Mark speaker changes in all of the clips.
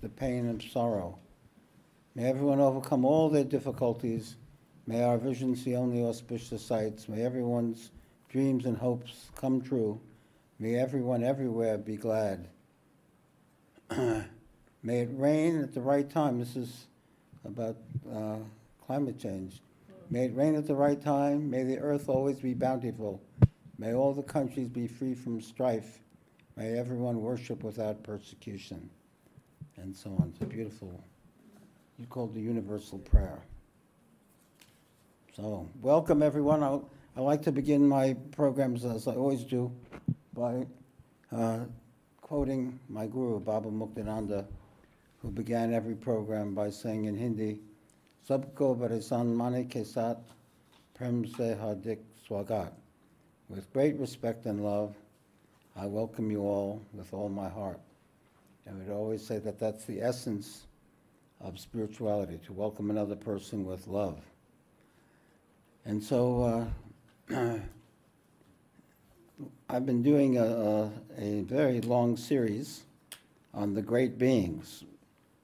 Speaker 1: the pain and sorrow. May everyone overcome all their difficulties. May our vision see only auspicious sights. May everyone's dreams and hopes come true. May everyone everywhere be glad. May it rain at the right time. This is about uh, climate change. May it rain at the right time. May the earth always be bountiful. May all the countries be free from strife. May everyone worship without persecution. And so on. It's a beautiful, you called the universal prayer. So, welcome everyone. I, I like to begin my programs, as I always do, by uh, quoting my guru, Baba Muktananda, who began every program by saying in Hindi, Sabko Barisan Mane Ke Sat Prem Se Hardik Swagat. With great respect and love, I welcome you all with all my heart. And we'd always say that that's the essence of spirituality, to welcome another person with love. And so uh, I've been doing a, a, a very long series on the great beings,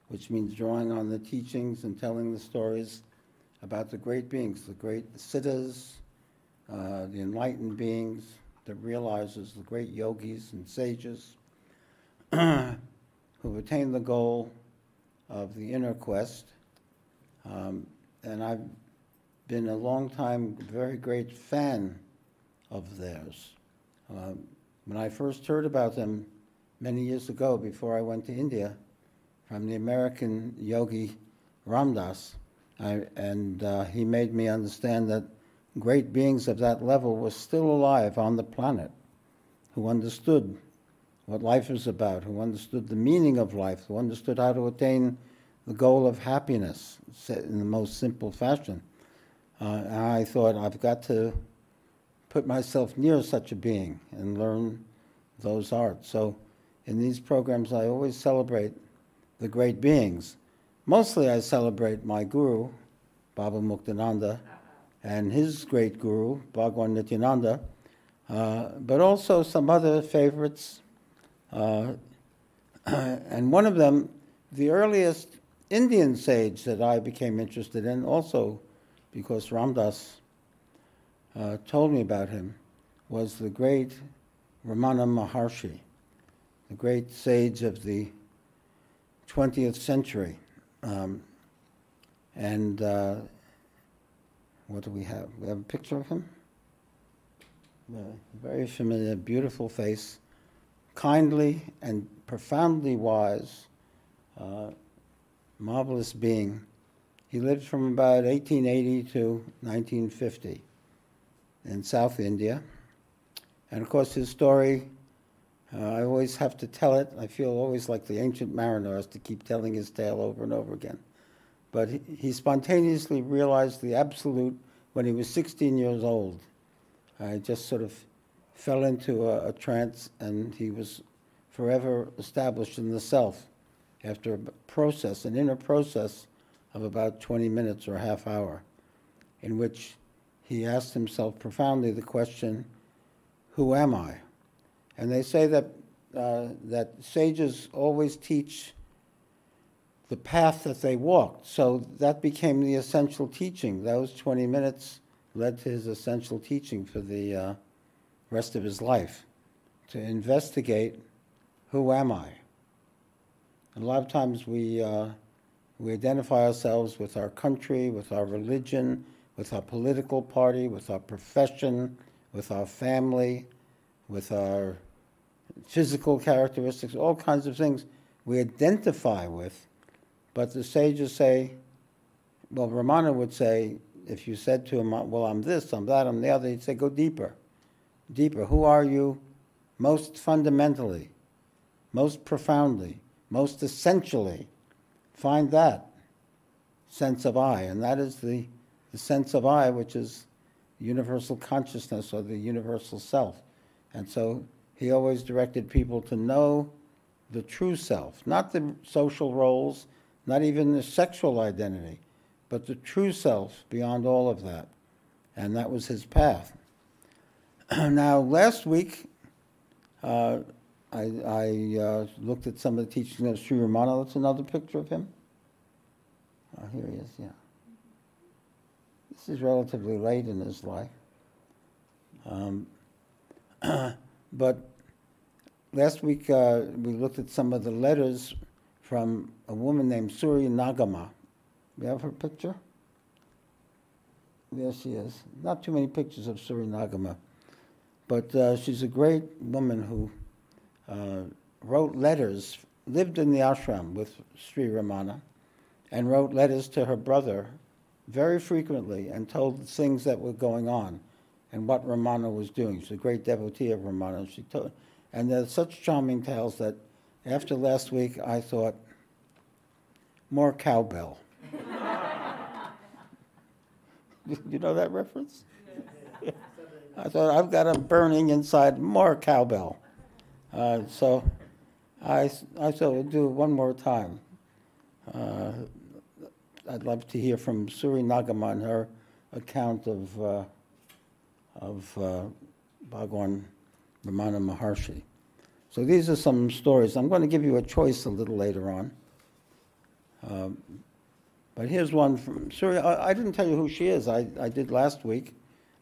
Speaker 1: which means drawing on the teachings and telling the stories about the great beings, the great siddhas, uh, the enlightened beings, the realizers, the great yogis and sages who've attained the goal of the inner quest. Um, and I've been a long time, very great fan of theirs. Um, when I first heard about them many years ago, before I went to India, from the American yogi Ram Dass, I, and uh, he made me understand that great beings of that level were still alive on the planet, who understood what life is about, who understood the meaning of life, who understood how to attain the goal of happiness in the most simple fashion. Uh, I thought, I've got to put myself near such a being and learn those arts. So in these programs, I always celebrate the great beings. Mostly I celebrate my guru, Baba Muktananda, and his great guru, Bhagwan Nityananda, uh, but also some other favorites. Uh, and one of them, the earliest Indian sage that I became interested in, also because Ram Dass uh, told me about him, was the great Ramana Maharshi, the great sage of the 20th century. Um, and uh, what do we have? We have a picture of him. Very familiar, beautiful face, kindly and profoundly wise, uh, marvelous being. He lived from about 1880 to 1950 in South India. And of course, his story, uh, I always have to tell it. I feel always like the ancient mariner has to keep telling his tale over and over again. But he, he spontaneously realized the absolute when he was 16 years old. I just sort of fell into a, a trance, and he was forever established in the self after a process, an inner process of about 20 minutes or a half hour, in which he asked himself profoundly the question, Who am I? And they say that, uh, that sages always teach the path that they walked. So that became the essential teaching. Those 20 minutes led to his essential teaching for the uh, rest of his life to investigate who am I? And a lot of times we, uh, we identify ourselves with our country, with our religion, with our political party, with our profession, with our family, with our physical characteristics, all kinds of things we identify with. But the sages say, well, Ramana would say, if you said to him, well, I'm this, I'm that, I'm the other, he'd say, go deeper. Deeper. Who are you most fundamentally, most profoundly, most essentially? Find that sense of I, and that is the the sense of I, which is universal consciousness or the universal self. And so he always directed people to know the true self, not the social roles, not even the sexual identity, but the true self beyond all of that. And that was his path. now, last week, uh, I, I uh, looked at some of the teachings of Sri Ramana. That's another picture of him. Oh, here he is, yeah. This is relatively late in his life. Um, but last week uh, we looked at some of the letters from a woman named Suri Nagamma. We have her picture? There she is. Not too many pictures of Suri Nagamma. But uh, she's a great woman who uh, wrote letters, lived in the ashram with Sri Ramana, and wrote letters to her brother very frequently and told things that were going on and what Ramana was doing. She's a great devotee of Ramana. She told, and there's such charming tales that after last week I thought, more cowbell. you know that reference? I thought I've got a burning inside more cowbell. Uh, so I, I thought we'll do it one more time. Uh, I'd love to hear from Suri Nagamma, her account of, uh, of uh, Bhagwan Ramana Maharshi. So these are some stories. I'm going to give you a choice a little later on. Um, but here's one from Suri. I, I, didn't tell you who she is. I, I did last week.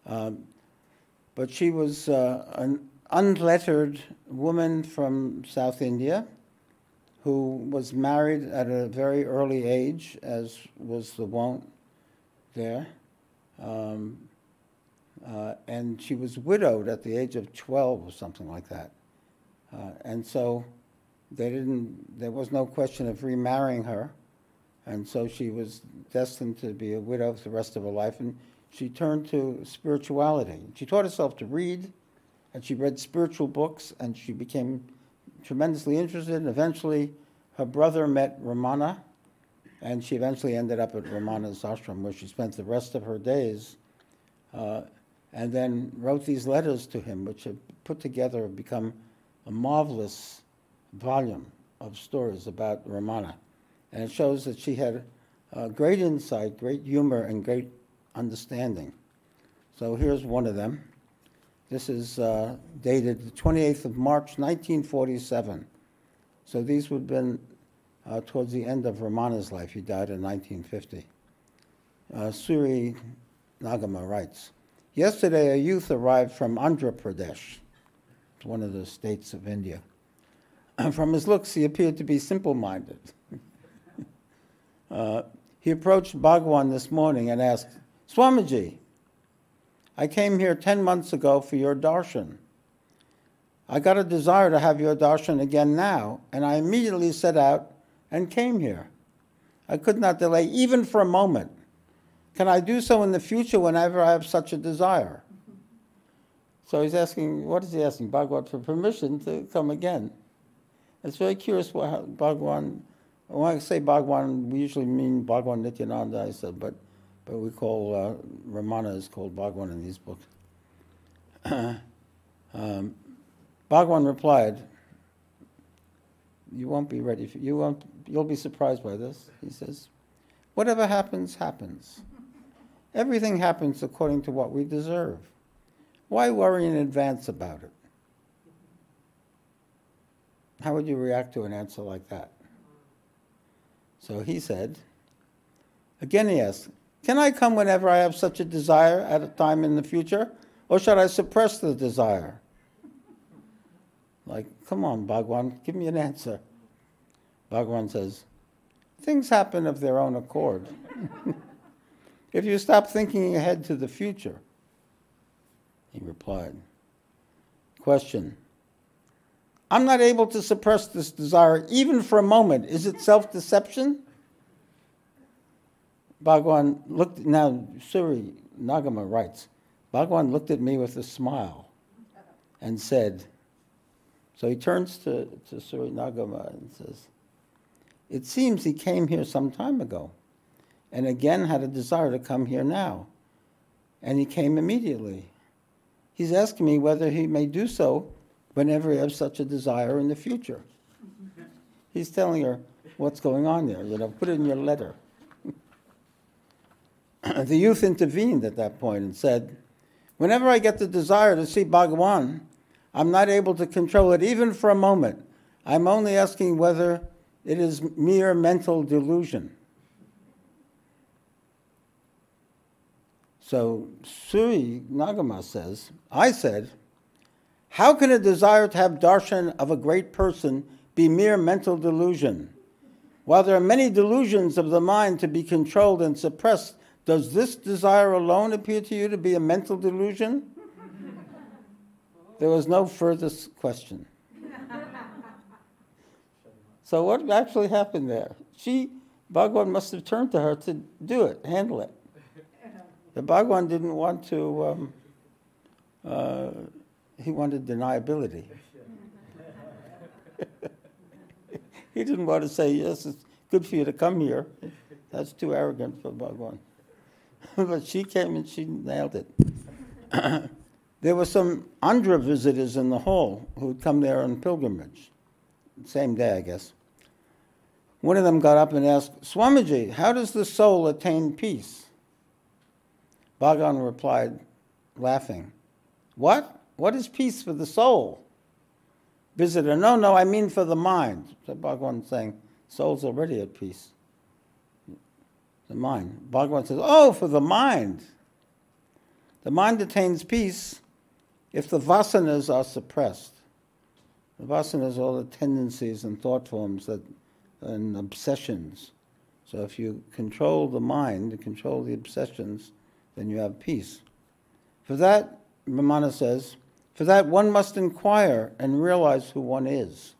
Speaker 1: Um, but she was uh, an unlettered woman from South India who was married at a very early age, as was the wont there. Um, uh, and she was widowed at the age of 12 or something like that. Uh, and so they didn't, there was no question of remarrying her. And so she was destined to be a widow for the rest of her life. And she turned to spirituality. She taught herself to read, and she read spiritual books, and she became tremendously interested. And eventually, her brother met Ramana, and she eventually ended up at Ramana's ashram, where she spent the rest of her days. Uh, and then wrote these letters to him, which have put together have become a marvelous volume of stories about Ramana. And it shows that she had uh, great insight, great humor, and great understanding. So here's one of them. This is uh, dated the 28th of March, 1947. So these would have been uh, towards the end of Ramana's life. He died in 1950. Uh, Suri Nagamma writes, Yesterday a youth arrived from Andhra Pradesh, one of the states of India. And from his looks, he appeared to be simple-minded. uh, he approached Bhagwan this morning and asked, Swamiji, I came here 10 months ago for your darshan. I got a desire to have your darshan again now, and I immediately set out and came here. I could not delay even for a moment. Can I do so in the future whenever I have such a desire? So he's asking, what is he asking? Bhagwan for permission to come again. It's very curious what Bhagwan, when I say Bhagwan, we usually mean Bhagwan Nityananda, I said, but but we call uh, Ramana is called Bhagwan in these books. um, Bhagwan replied, "You won't be ready. For, you won't. You'll be surprised by this." He says, "Whatever happens, happens. Everything happens according to what we deserve. Why worry in advance about it?" How would you react to an answer like that? So he said, again he asked, can I come whenever I have such a desire at a time in the future? Or should I suppress the desire? Like, come on, Bhagwan, give me an answer. Bhagwan says, things happen of their own accord. if you stop thinking ahead to the future, he replied. Question I'm not able to suppress this desire even for a moment. Is it self deception? Bhagwan looked, now Suri Nagamma writes, Bhagwan looked at me with a smile and said, so he turns to, to Suri Nagamma and says, It seems he came here some time ago and again had a desire to come here now. And he came immediately. He's asking me whether he may do so whenever he has such a desire in the future. He's telling her what's going on there, you know, put it in your letter. the youth intervened at that point and said, Whenever I get the desire to see Bhagawan, I'm not able to control it even for a moment. I'm only asking whether it is mere mental delusion. So Suri Nagamma says, I said, how can a desire to have darshan of a great person be mere mental delusion? While there are many delusions of the mind to be controlled and suppressed, does this desire alone appear to you to be a mental delusion? there was no further question. so, what actually happened there? She, Bhagwan must have turned to her to do it, handle it. The Bhagwan didn't want to, um, uh, he wanted deniability. he didn't want to say, yes, it's good for you to come here. That's too arrogant for Bhagwan. but she came and she nailed it. there were some Andhra visitors in the hall who'd come there on pilgrimage, same day, I guess. One of them got up and asked, Swamiji, how does the soul attain peace? Bhagwan replied, laughing, What? What is peace for the soul? Visitor, no, no, I mean for the mind. So Bhagwan saying, soul's already at peace the mind. Bhagavan says, oh, for the mind. The mind attains peace if the vasanas are suppressed. The vasanas are all the tendencies and thought forms that, and obsessions. So if you control the mind, you control the obsessions, then you have peace. For that, Ramana says, for that one must inquire and realize who one is.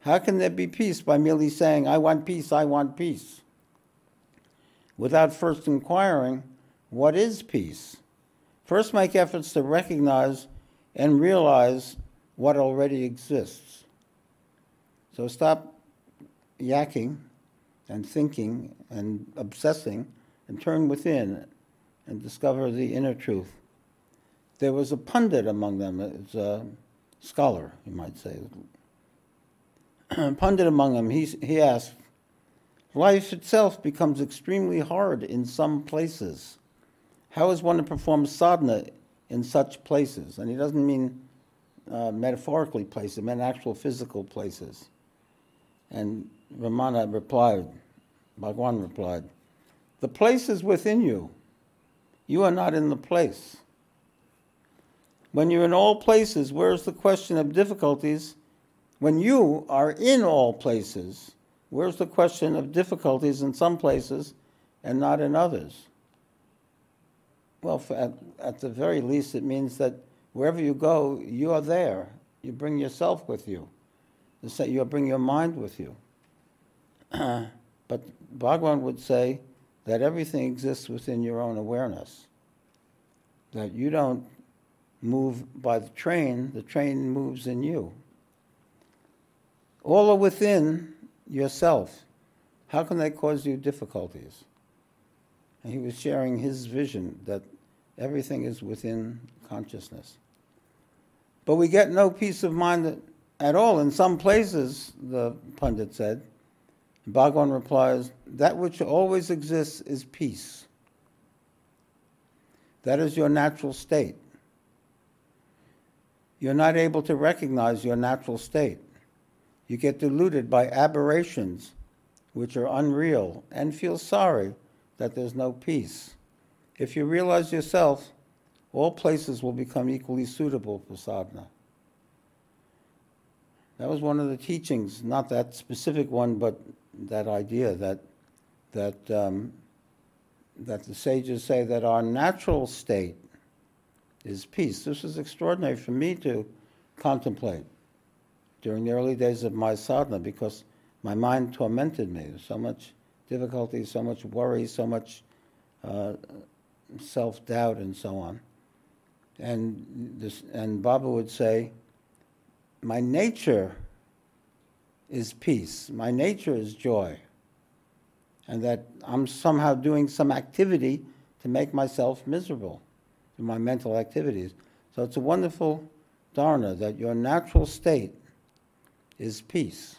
Speaker 1: How can there be peace by merely saying, I want peace, I want peace? Without first inquiring, what is peace? First, make efforts to recognize and realize what already exists. So stop yakking and thinking and obsessing and turn within and discover the inner truth. There was a pundit among them, it's a scholar, you might say. pundit among them, he, he asked, Life itself becomes extremely hard in some places. How is one to perform sadhana in such places? And he doesn't mean uh, metaphorically places, he meant actual physical places. And Ramana replied, Bhagwan replied, The place is within you. You are not in the place. When you're in all places, where's the question of difficulties? When you are in all places, Where's the question of difficulties in some places and not in others? Well, at, at the very least, it means that wherever you go, you are there. You bring yourself with you. You bring your mind with you. but Bhagwan would say that everything exists within your own awareness. That you don't move by the train, the train moves in you. All are within, yourself. How can they cause you difficulties? And he was sharing his vision that everything is within consciousness. But we get no peace of mind at all. In some places, the pundit said, Bhagwan replies, that which always exists is peace. That is your natural state. You're not able to recognize your natural state. You get deluded by aberrations which are unreal and feel sorry that there's no peace. If you realize yourself, all places will become equally suitable for sadhana. That was one of the teachings, not that specific one, but that idea that that um, that the sages say that our natural state is peace. This is extraordinary for me to contemplate during the early days of my sadhana because my mind tormented me. So much difficulty, so much worry, so much uh, self doubt, and so on. And, this, and Baba would say, My nature is peace, my nature is joy. And that I'm somehow doing some activity to make myself miserable through my mental activities. So it's a wonderful dharana that your natural state is peace.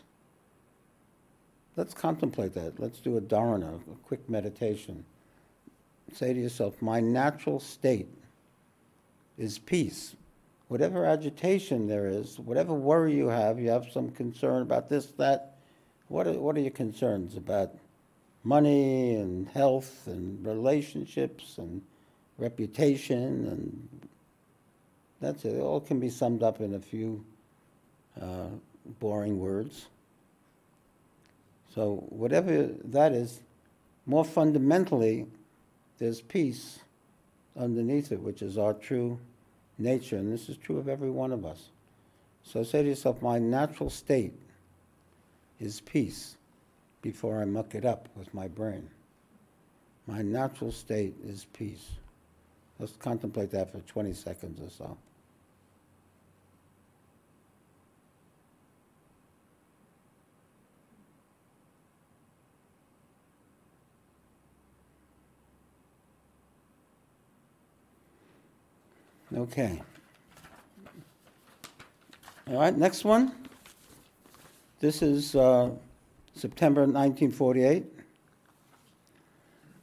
Speaker 1: Let's contemplate that. Let's do a dharana, a quick meditation. Say to yourself, my natural state is peace. whatever agitation there is, whatever worry you have, you have some concern about this, that, what are, what are your concerns about money and health and relationships and reputation and that's it. It all can be summed up in a few uh, boring words. So whatever that is, more fundamentally, there's peace underneath it, which is our true nature, and this is true of every one of us. So say to yourself, my natural state is peace before I muck it up with my brain. My natural state is peace. Let's contemplate that for 20 seconds or so. Okay. All right, next one. This is uh, September 1948.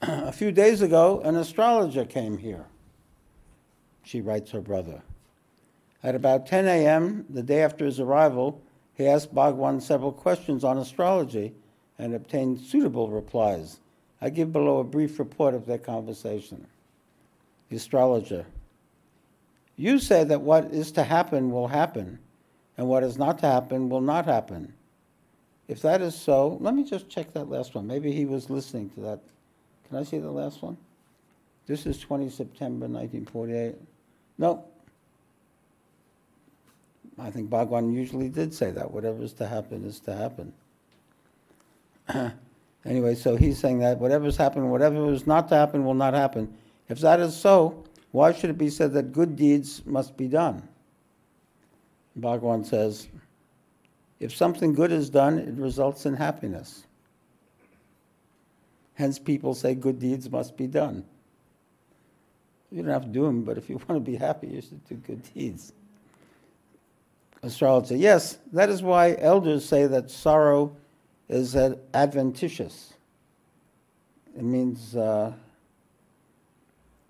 Speaker 1: A few days ago, an astrologer came here. She writes her brother. At about 10 a.m., the day after his arrival, he asked Bhagwan several questions on astrology and obtained suitable replies. I give below a brief report of their conversation. The astrologer, you say that what is to happen will happen, and what is not to happen will not happen. If that is so, let me just check that last one. Maybe he was listening to that. Can I see the last one? This is 20 September 1948. No. I think Bhagwan usually did say that. Whatever is to happen is to happen. anyway, so he's saying that whatever is happening, whatever is not to happen will not happen. If that is so, why should it be said that good deeds must be done? Bhagwan says, if something good is done, it results in happiness. Hence, people say good deeds must be done. You don't have to do them, but if you want to be happy, you should do good deeds. Astrologer, yes, that is why elders say that sorrow is adventitious. It means uh,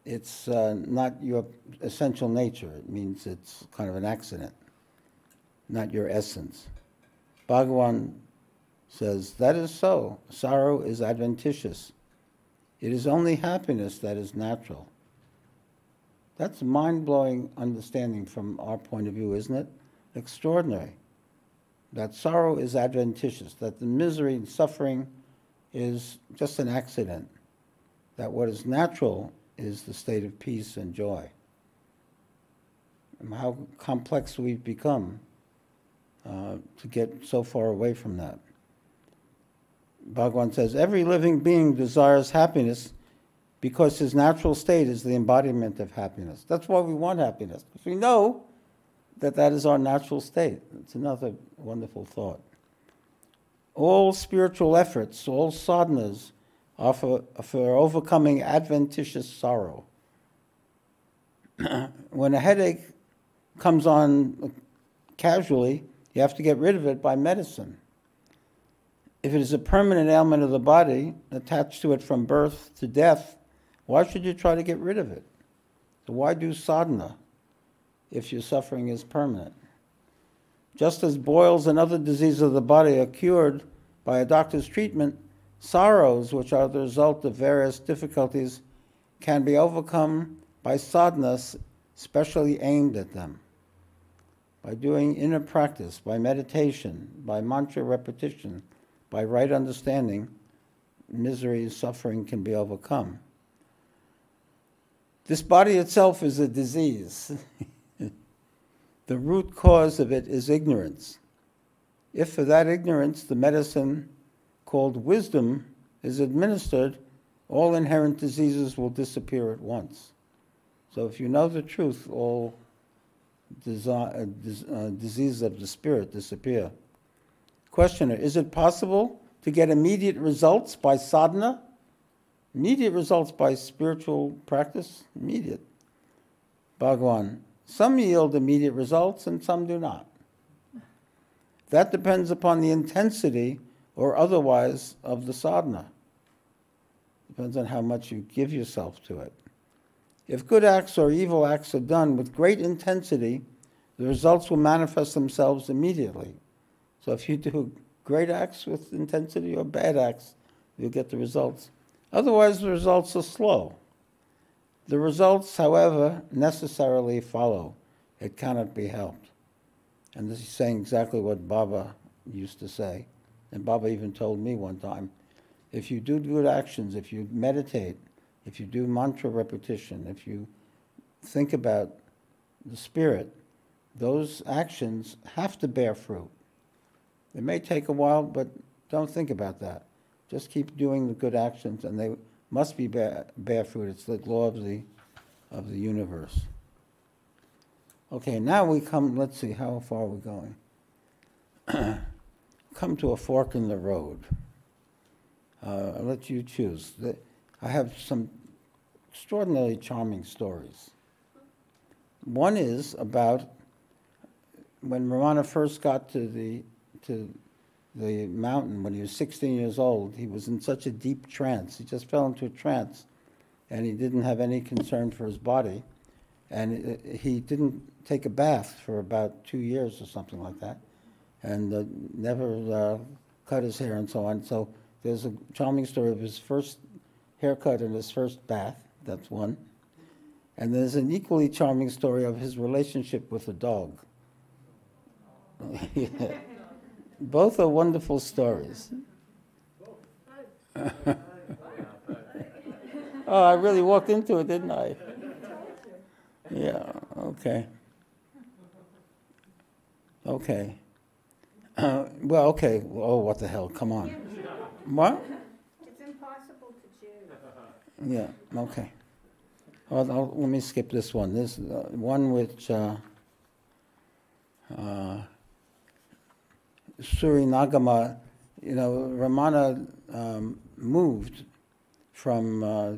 Speaker 1: it's uh, not your essential nature. It means it's kind of an accident, not your essence. Bhagavan says, That is so. Sorrow is adventitious. It is only happiness that is natural. That's mind blowing understanding from our point of view, isn't it? Extraordinary. That sorrow is adventitious, that the misery and suffering is just an accident, that what is natural is the state of peace and joy. And how complex we've become uh, to get so far away from that. Bhagwan says every living being desires happiness because his natural state is the embodiment of happiness. That's why we want happiness, because we know that that is our natural state. It's another wonderful thought. All spiritual efforts, all sadhanas, for, for overcoming adventitious sorrow. when a headache comes on casually, you have to get rid of it by medicine. If it is a permanent ailment of the body attached to it from birth to death, why should you try to get rid of it? So why do sadhana if your suffering is permanent? Just as boils and other diseases of the body are cured by a doctor's treatment, sorrows, which are the result of various difficulties, can be overcome by sadhanas specially aimed at them. By doing inner practice, by meditation, by mantra repetition, by right understanding, misery and suffering can be overcome. This body itself is a disease. the root cause of it is ignorance. If for that ignorance the medicine called wisdom is administered, all inherent diseases will disappear at once. So if you know the truth, all uh, uh, diseases of the spirit disappear. Questioner, is it possible to get immediate results by sadhana? Immediate results by spiritual practice? Immediate. Bhagwan, some yield immediate results and some do not. That depends upon the intensity or otherwise of the sadhana. Depends on how much you give yourself to it. If good acts or evil acts are done with great intensity the results will manifest themselves immediately. So if you do great acts with intensity or bad acts, you'll get the results. Otherwise, the results are slow. The results, however, necessarily follow. It cannot be helped. And this is saying exactly what Baba used to say. And Baba even told me one time if you do good actions, if you meditate, if you do mantra repetition, if you think about the spirit, those actions have to bear fruit. It may take a while, but don't think about that. Just keep doing the good actions, and they must be bear, bear fruit. It's the law of the, of the universe. Okay, now we come, let's see, how far are we going? come to a fork in the road. Uh, I'll let you choose. I have some extraordinarily charming stories. One is about when Ramana first got to the to the mountain when he was 16 years old. He was in such a deep trance. He just fell into a trance, and he didn't have any concern for his body, and he didn't take a bath for about two years or something like that, and uh, never uh, cut his hair and so on. So there's a charming story of his first haircut and his first bath. That's one. And there's an equally charming story of his relationship with a dog. Both are wonderful stories. oh, I really walked into it, didn't I? Yeah, okay. Okay. Uh, well, okay. Oh, what the hell? Come on. What?
Speaker 2: It's impossible to choose.
Speaker 1: Yeah, okay. Well, I'll, let me skip this one. This uh, one which uh, uh, Suri Nagamma, you know, Ramana um, moved from uh,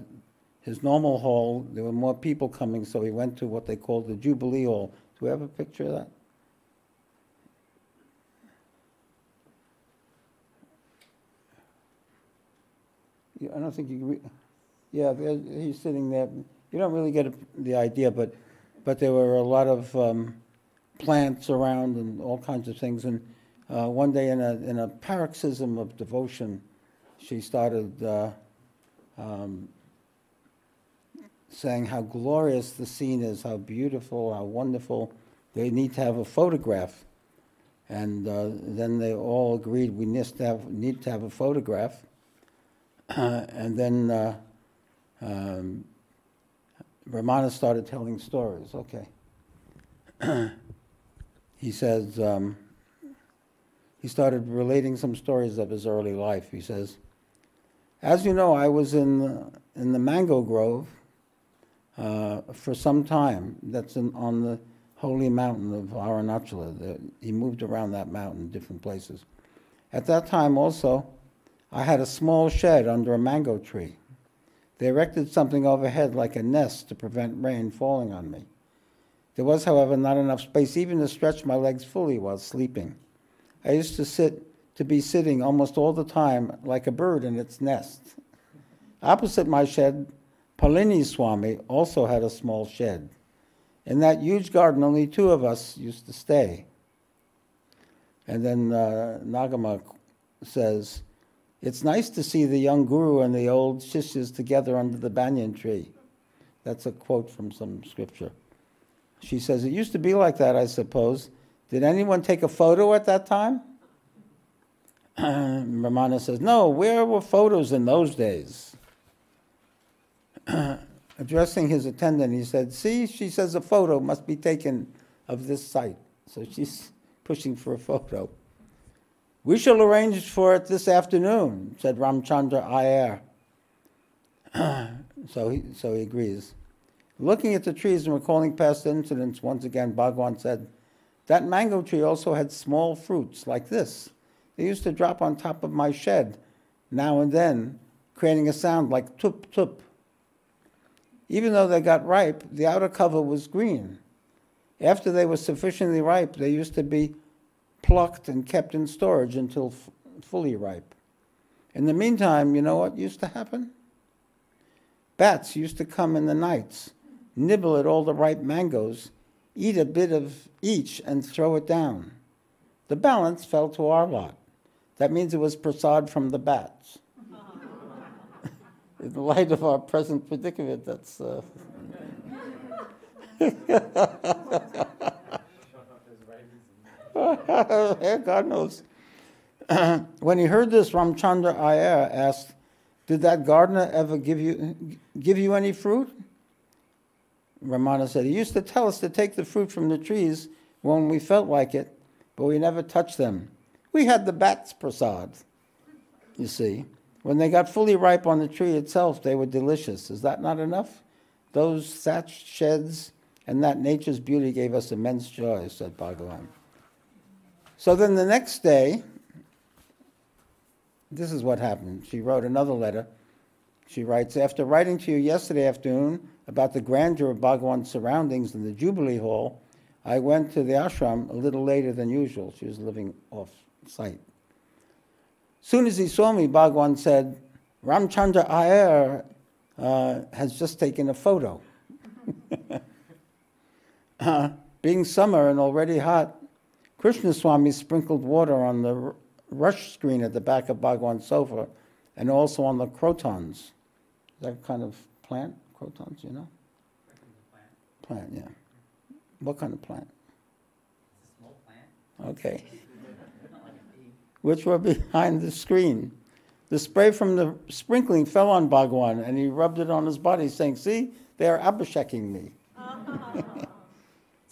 Speaker 1: his normal hall. There were more people coming, so he went to what they called the Jubilee Hall. Do we have a picture of that? I don't think you. Yeah, he's sitting there. You don't really get the idea, but but there were a lot of um, plants around and all kinds of things. And uh, one day, in a in a paroxysm of devotion, she started uh, um, saying how glorious the scene is, how beautiful, how wonderful. They need to have a photograph. And uh, then they all agreed we need to have, need to have a photograph. and then uh, um, Ramana started telling stories. Okay. he says, um, he started relating some stories of his early life. He says, As you know, I was in the, in the mango grove uh, for some time. That's in, on the holy mountain of Arunachala. He moved around that mountain, different places. At that time, also, I had a small shed under a mango tree. They erected something overhead like a nest to prevent rain falling on me. There was, however, not enough space even to stretch my legs fully while sleeping. I used to sit to be sitting almost all the time like a bird in its nest. Opposite my shed, Palani Swami also had a small shed. In that huge garden, only two of us used to stay. And then uh, Nagamma says, it's nice to see the young guru and the old shishyas together under the banyan tree. That's a quote from some scripture. She says, It used to be like that, I suppose. Did anyone take a photo at that time? Ramana says, No, where were photos in those days? Addressing his attendant, he said, See, she says a photo must be taken of this site. So she's pushing for a photo. We shall arrange for it this afternoon, said Ramchandra Iyer. so, he, so he agrees. Looking at the trees and recalling past incidents, once again, Bhagwan said, That mango tree also had small fruits like this. They used to drop on top of my shed now and then, creating a sound like tup tup. Even though they got ripe, the outer cover was green. After they were sufficiently ripe, they used to be plucked and kept in storage until f- fully ripe. In the meantime, you know what used to happen? Bats used to come in the nights, nibble at all the ripe mangoes, eat a bit of each and throw it down. The balance fell to our lot. That means it was prasad from the bats. In light of our present predicament, that's. Uh, God knows. when he heard this, Ramchandra Iyer asked, Did that gardener ever give you, give you any fruit? Ramana said, He used to tell us to take the fruit from the trees when we felt like it, but we never touched them. We had the bats prasad, you see. When they got fully ripe on the tree itself, they were delicious. Is that not enough? Those thatched sheds and that nature's beauty gave us immense joy, said Bhagavan. So then the next day, this is what happened. She wrote another letter. She writes, After writing to you yesterday afternoon about the grandeur of Bhagavan's surroundings in the Jubilee Hall, I went to the ashram a little later than usual. She was living off site. Soon as he saw me, Bhagavan said, Ramchandra Iyer uh, has just taken a photo. uh, being summer and already hot, Krishna Swami sprinkled water on the rush screen at the back of Bhagwan's sofa and also on the crotons. That kind of plant? Crotons, you know? Plant, yeah. What kind of plant?
Speaker 3: Small plant.
Speaker 1: Okay. Which were behind the screen. The spray from the sprinkling fell on Bhagwan and he rubbed it on his body, saying, See, they are abhishekking me.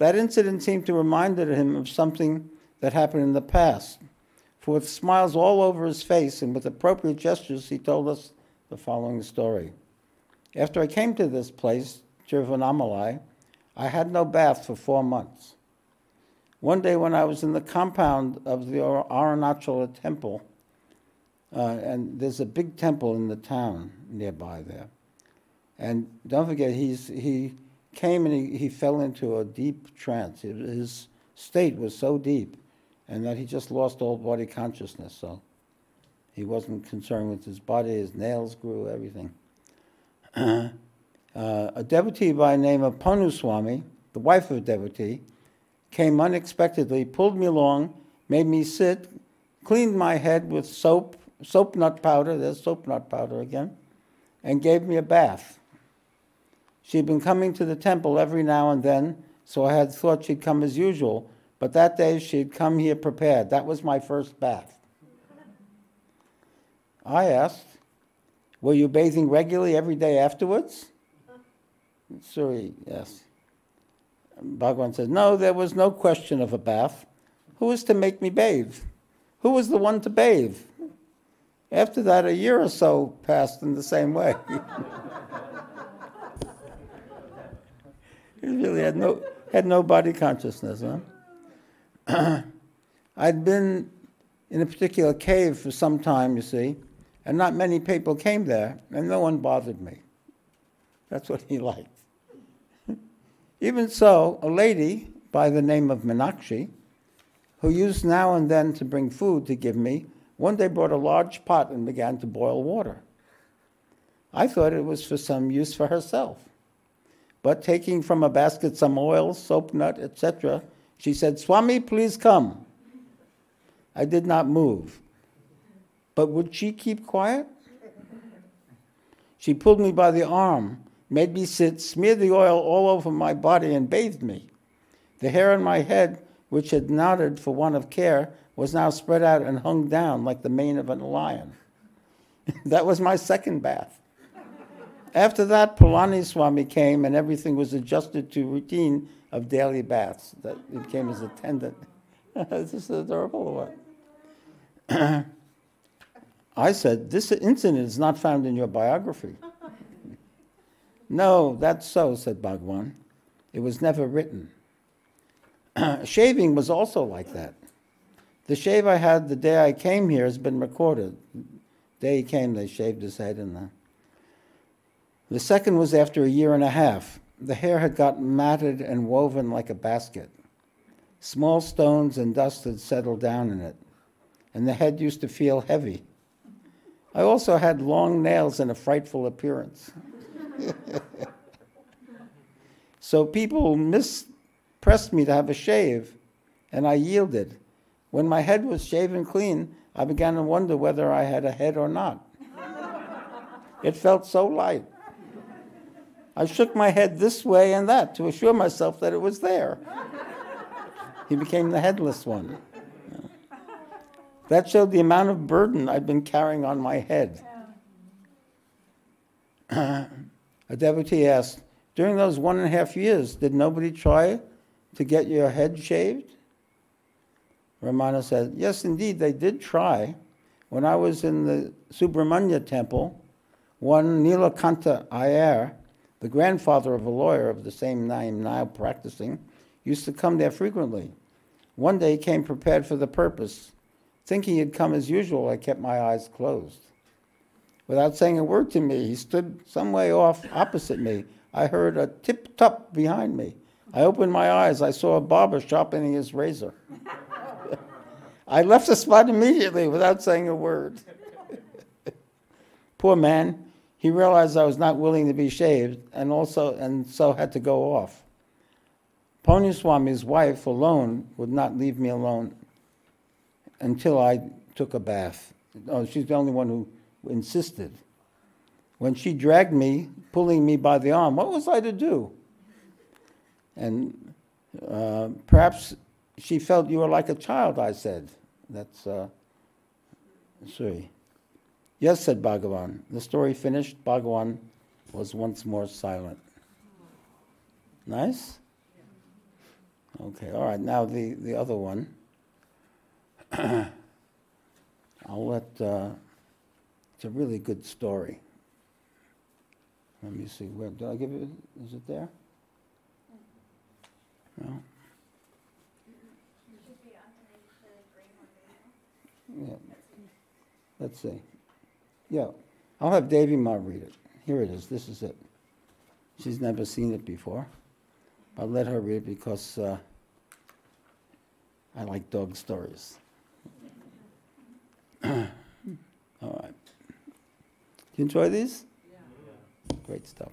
Speaker 1: that incident seemed to remind him of something that happened in the past. For with smiles all over his face and with appropriate gestures, he told us the following story. After I came to this place, Tiruvannamalai, I had no bath for four months. One day, when I was in the compound of the Arunachala temple, uh, and there's a big temple in the town nearby there. And don't forget, he's, he came and he, he fell into a deep trance. His- His state was so deep, and that he just lost all body consciousness. So he wasn't concerned with his body, his nails grew, everything. uh, a devotee by the name of Panu Swami, the wife of a devotee, came unexpectedly, pulled me along, made me sit, cleaned my head with soap, soap nut powder, there's soap nut powder again, and gave me a bath. She'd been coming to the temple every now and then, so I had thought she'd come as usual, but that day she'd come here prepared. That was my first bath. I asked, Were you bathing regularly every day afterwards? Suri, yes. Bhagwan said, No, there was no question of a bath. Who was to make me bathe? Who was the one to bathe? After that, a year or so passed in the same way. he really had no, had no body consciousness, huh? I'd been in a particular cave for some time, you see, and not many people came there, and no one bothered me. That's what he liked. Even so, a lady by the name of Minakshi, who used now and then to bring food to give me, one day brought a large pot and began to boil water. I thought it was for some use for herself. But taking from a basket some oil, soap nut, etc., she said, Swami, please come. I did not move. But would she keep quiet? She pulled me by the arm, made me sit, smeared the oil all over my body, and bathed me. The hair on my head, which had nodded for want of care, was now spread out and hung down like the mane of a lion. that was my second bath. After that, Palani Swami came and everything was adjusted to routine of daily baths. That it became his attendant. this is adorable or what? I said, This incident is not found in your biography. no, that's so, said Bhagwan. It was never written. Shaving was also like that. The shave I had the day I came here has been recorded. The day he came, they shaved his head and the. The second was after a year and a half. The hair had gotten matted and woven like a basket. Small stones and dust had settled down in it, and the head used to feel heavy. I also had long nails and a frightful appearance. so people pressed me to have a shave, and I yielded. When my head was shaven clean, I began to wonder whether I had a head or not. it felt so light. I shook my head this way and that to assure myself that it was there. he became the headless one. That showed the amount of burden I'd been carrying on my head. a devotee asked, During those one and a half years, did nobody try to get your head shaved? Ramana said, Yes, indeed, they did try. When I was in the Subramanya temple, one Nilakanta Iyer, the grandfather of a lawyer of the same name now practicing, used to come there frequently. One day he came prepared for the purpose. Thinking he'd come as usual, I kept my eyes closed. Without saying a word to me, he stood some way off opposite me. I heard a tip top behind me. I opened my eyes. I saw a barber sharpening his razor. I left the spot immediately without saying a word. Poor man, he realized I was not willing to be shaved and also and so had to go off. Palani Swami's wife alone would not leave me alone until I took a bath. Oh, she's the only one who insisted. When she dragged me, pulling me by the arm, what was I to do? And uh, perhaps she felt you were like a child, I said. That's uh, Suri. Yes, said Bhagavan. The story finished. Bhagavan was once more silent. Nice? Okay, all right. Now the, the other one. I'll let, uh, it's a really good story. Let me see, where, did I give it, is it there? No? Yeah. Let's see. Yeah, I'll have Davy Ma read it. Here it is, this is it. She's never seen it before. I'll let her read it because uh, I like dog stories. All right. Do you enjoy these? Yeah. Great stuff.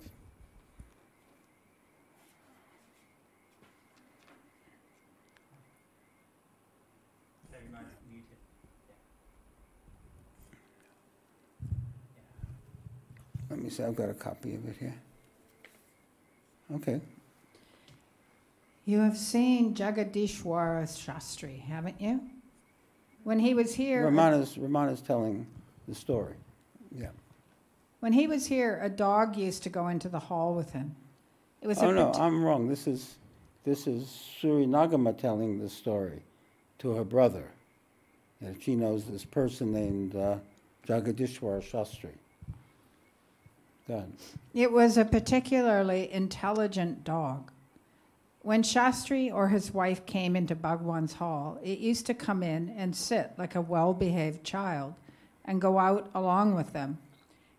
Speaker 1: See, I've got a copy of it here. Okay.
Speaker 2: You have seen Jagadishwara Shastri, haven't you? When he was here,
Speaker 1: Ramana's, Ramana's telling the story. Yeah.
Speaker 2: when he was here, a dog used to go into the hall with him. It was
Speaker 1: Oh,
Speaker 2: a
Speaker 1: no, I'm wrong. This is, this is Suri Nagamma telling the story to her brother. And she knows this person named uh, Jagadishwara Shastri.
Speaker 2: It was a particularly intelligent dog. When Shastri or his wife came into Bhagwan's hall, it used to come in and sit like a well behaved child and go out along with them.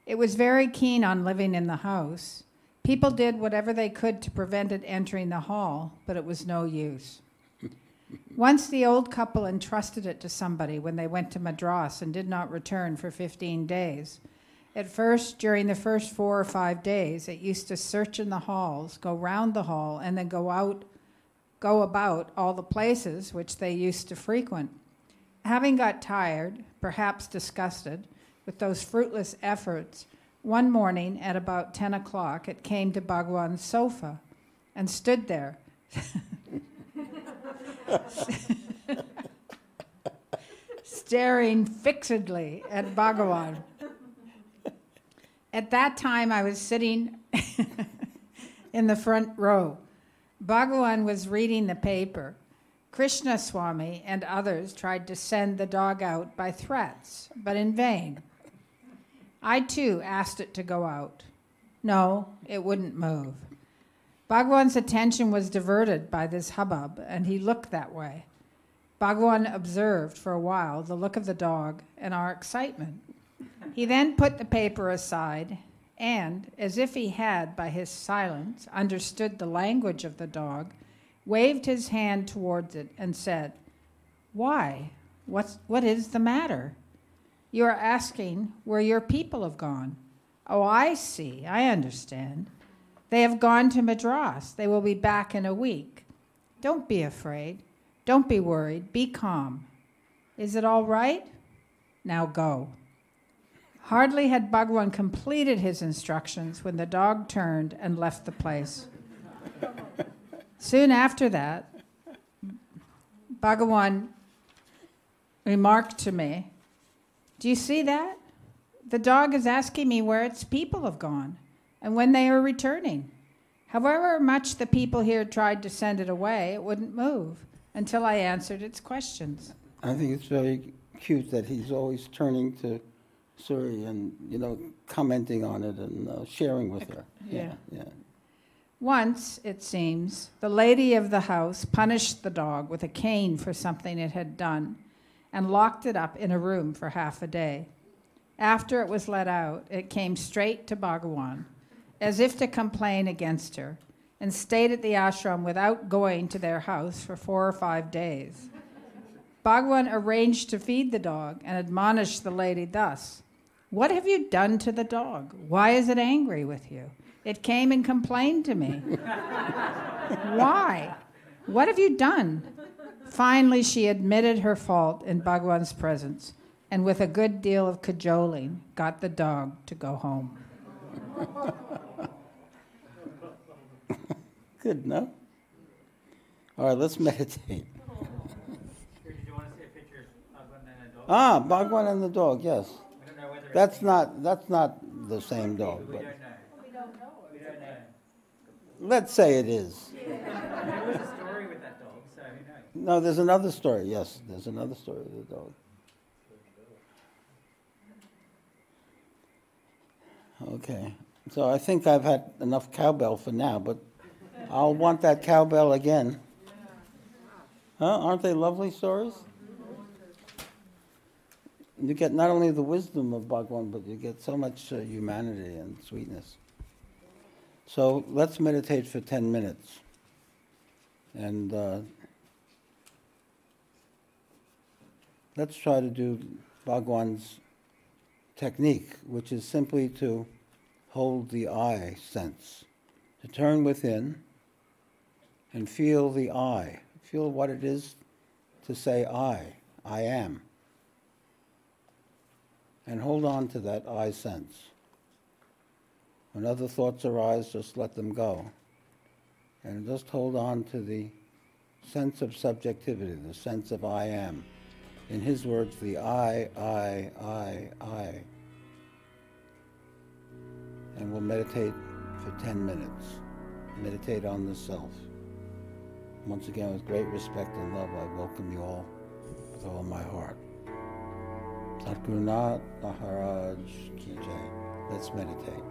Speaker 2: It was very keen on living in the house. People did whatever they could to prevent it entering the hall, but it was no use. Once the old couple entrusted it to somebody when they went to Madras and did not return for 15 days. At first, during the first four or five days, it used to search in the halls, go round the hall, and then go out, go about all the places which they used to frequent. Having got tired, perhaps disgusted, with those fruitless efforts, one morning at about 10 o'clock it came to Bhagwan's sofa and stood there. Staring fixedly at Bhagawan. At that time, I was sitting in the front row. Bhagawan was reading the paper. Krishna Swami and others tried to send the dog out by threats, but in vain. I too asked it to go out. No, it wouldn't move. Bhagwan's attention was diverted by this hubbub, and he looked that way. Bhagwan observed for a while the look of the dog and our excitement. He then put the paper aside and, as if he had, by his silence, understood the language of the dog, waved his hand towards it and said, Why? What's, what is the matter? You are asking where your people have gone. Oh, I see. I understand. They have gone to Madras. They will be back in a week. Don't be afraid. Don't be worried. Be calm. Is it all right? Now go. Hardly had Bhagwan completed his instructions when the dog turned and left the place. Soon after that, Bhagawan remarked to me, Do you see that? The dog is asking me where its people have gone and when they are returning. However much the people here tried to send it away, it wouldn't move until I answered its questions.
Speaker 1: I think it's very cute that he's always turning to Suri and, you know, commenting on it and uh, sharing with her.
Speaker 2: Yeah.
Speaker 1: Yeah.
Speaker 2: Once, it seems, the lady of the house punished the dog with a cane for something it had done and locked it up in a room for half a day. After it was let out, it came straight to Bhagawan, as if to complain against her, and stayed at the ashram without going to their house for four or five days. Bhagawan arranged to feed the dog and admonished the lady thus What have you done to the dog? Why is it angry with you? It came and complained to me. Why? What have you done? Finally, she admitted her fault in Bhagwan's presence and, with a good deal of cajoling, got the dog to go home.
Speaker 1: Good, no? All right, let's meditate.
Speaker 3: Did you want to see a picture of Bhagwan and a dog?
Speaker 1: Ah, Bhagwan and the dog, yes. That's not, that's not the same dog, but
Speaker 3: don't know. We don't know. We don't know.
Speaker 1: let's say it is.
Speaker 3: There was a story with that dog, so who knows?
Speaker 1: No, there's another story, yes, there's another story with the dog. Okay, so I think I've had enough cowbell for now, but I'll want that cowbell again. Huh? Aren't they lovely stories? You get not only the wisdom of Bhagwan, but you get so much uh, humanity and sweetness. So let's meditate for 10 minutes. And uh, let's try to do Bhagwan's technique, which is simply to hold the I sense, to turn within and feel the I, feel what it is to say I, I am, and hold on to that I sense. When other thoughts arise, just let them go. And just hold on to the sense of subjectivity, the sense of I am. In his words, the I, I, I, I. And we'll meditate for 10 minutes. Meditate on the self. Once again, with great respect and love, I welcome you all with all my heart. Maharaj Ki Jai. Let's meditate.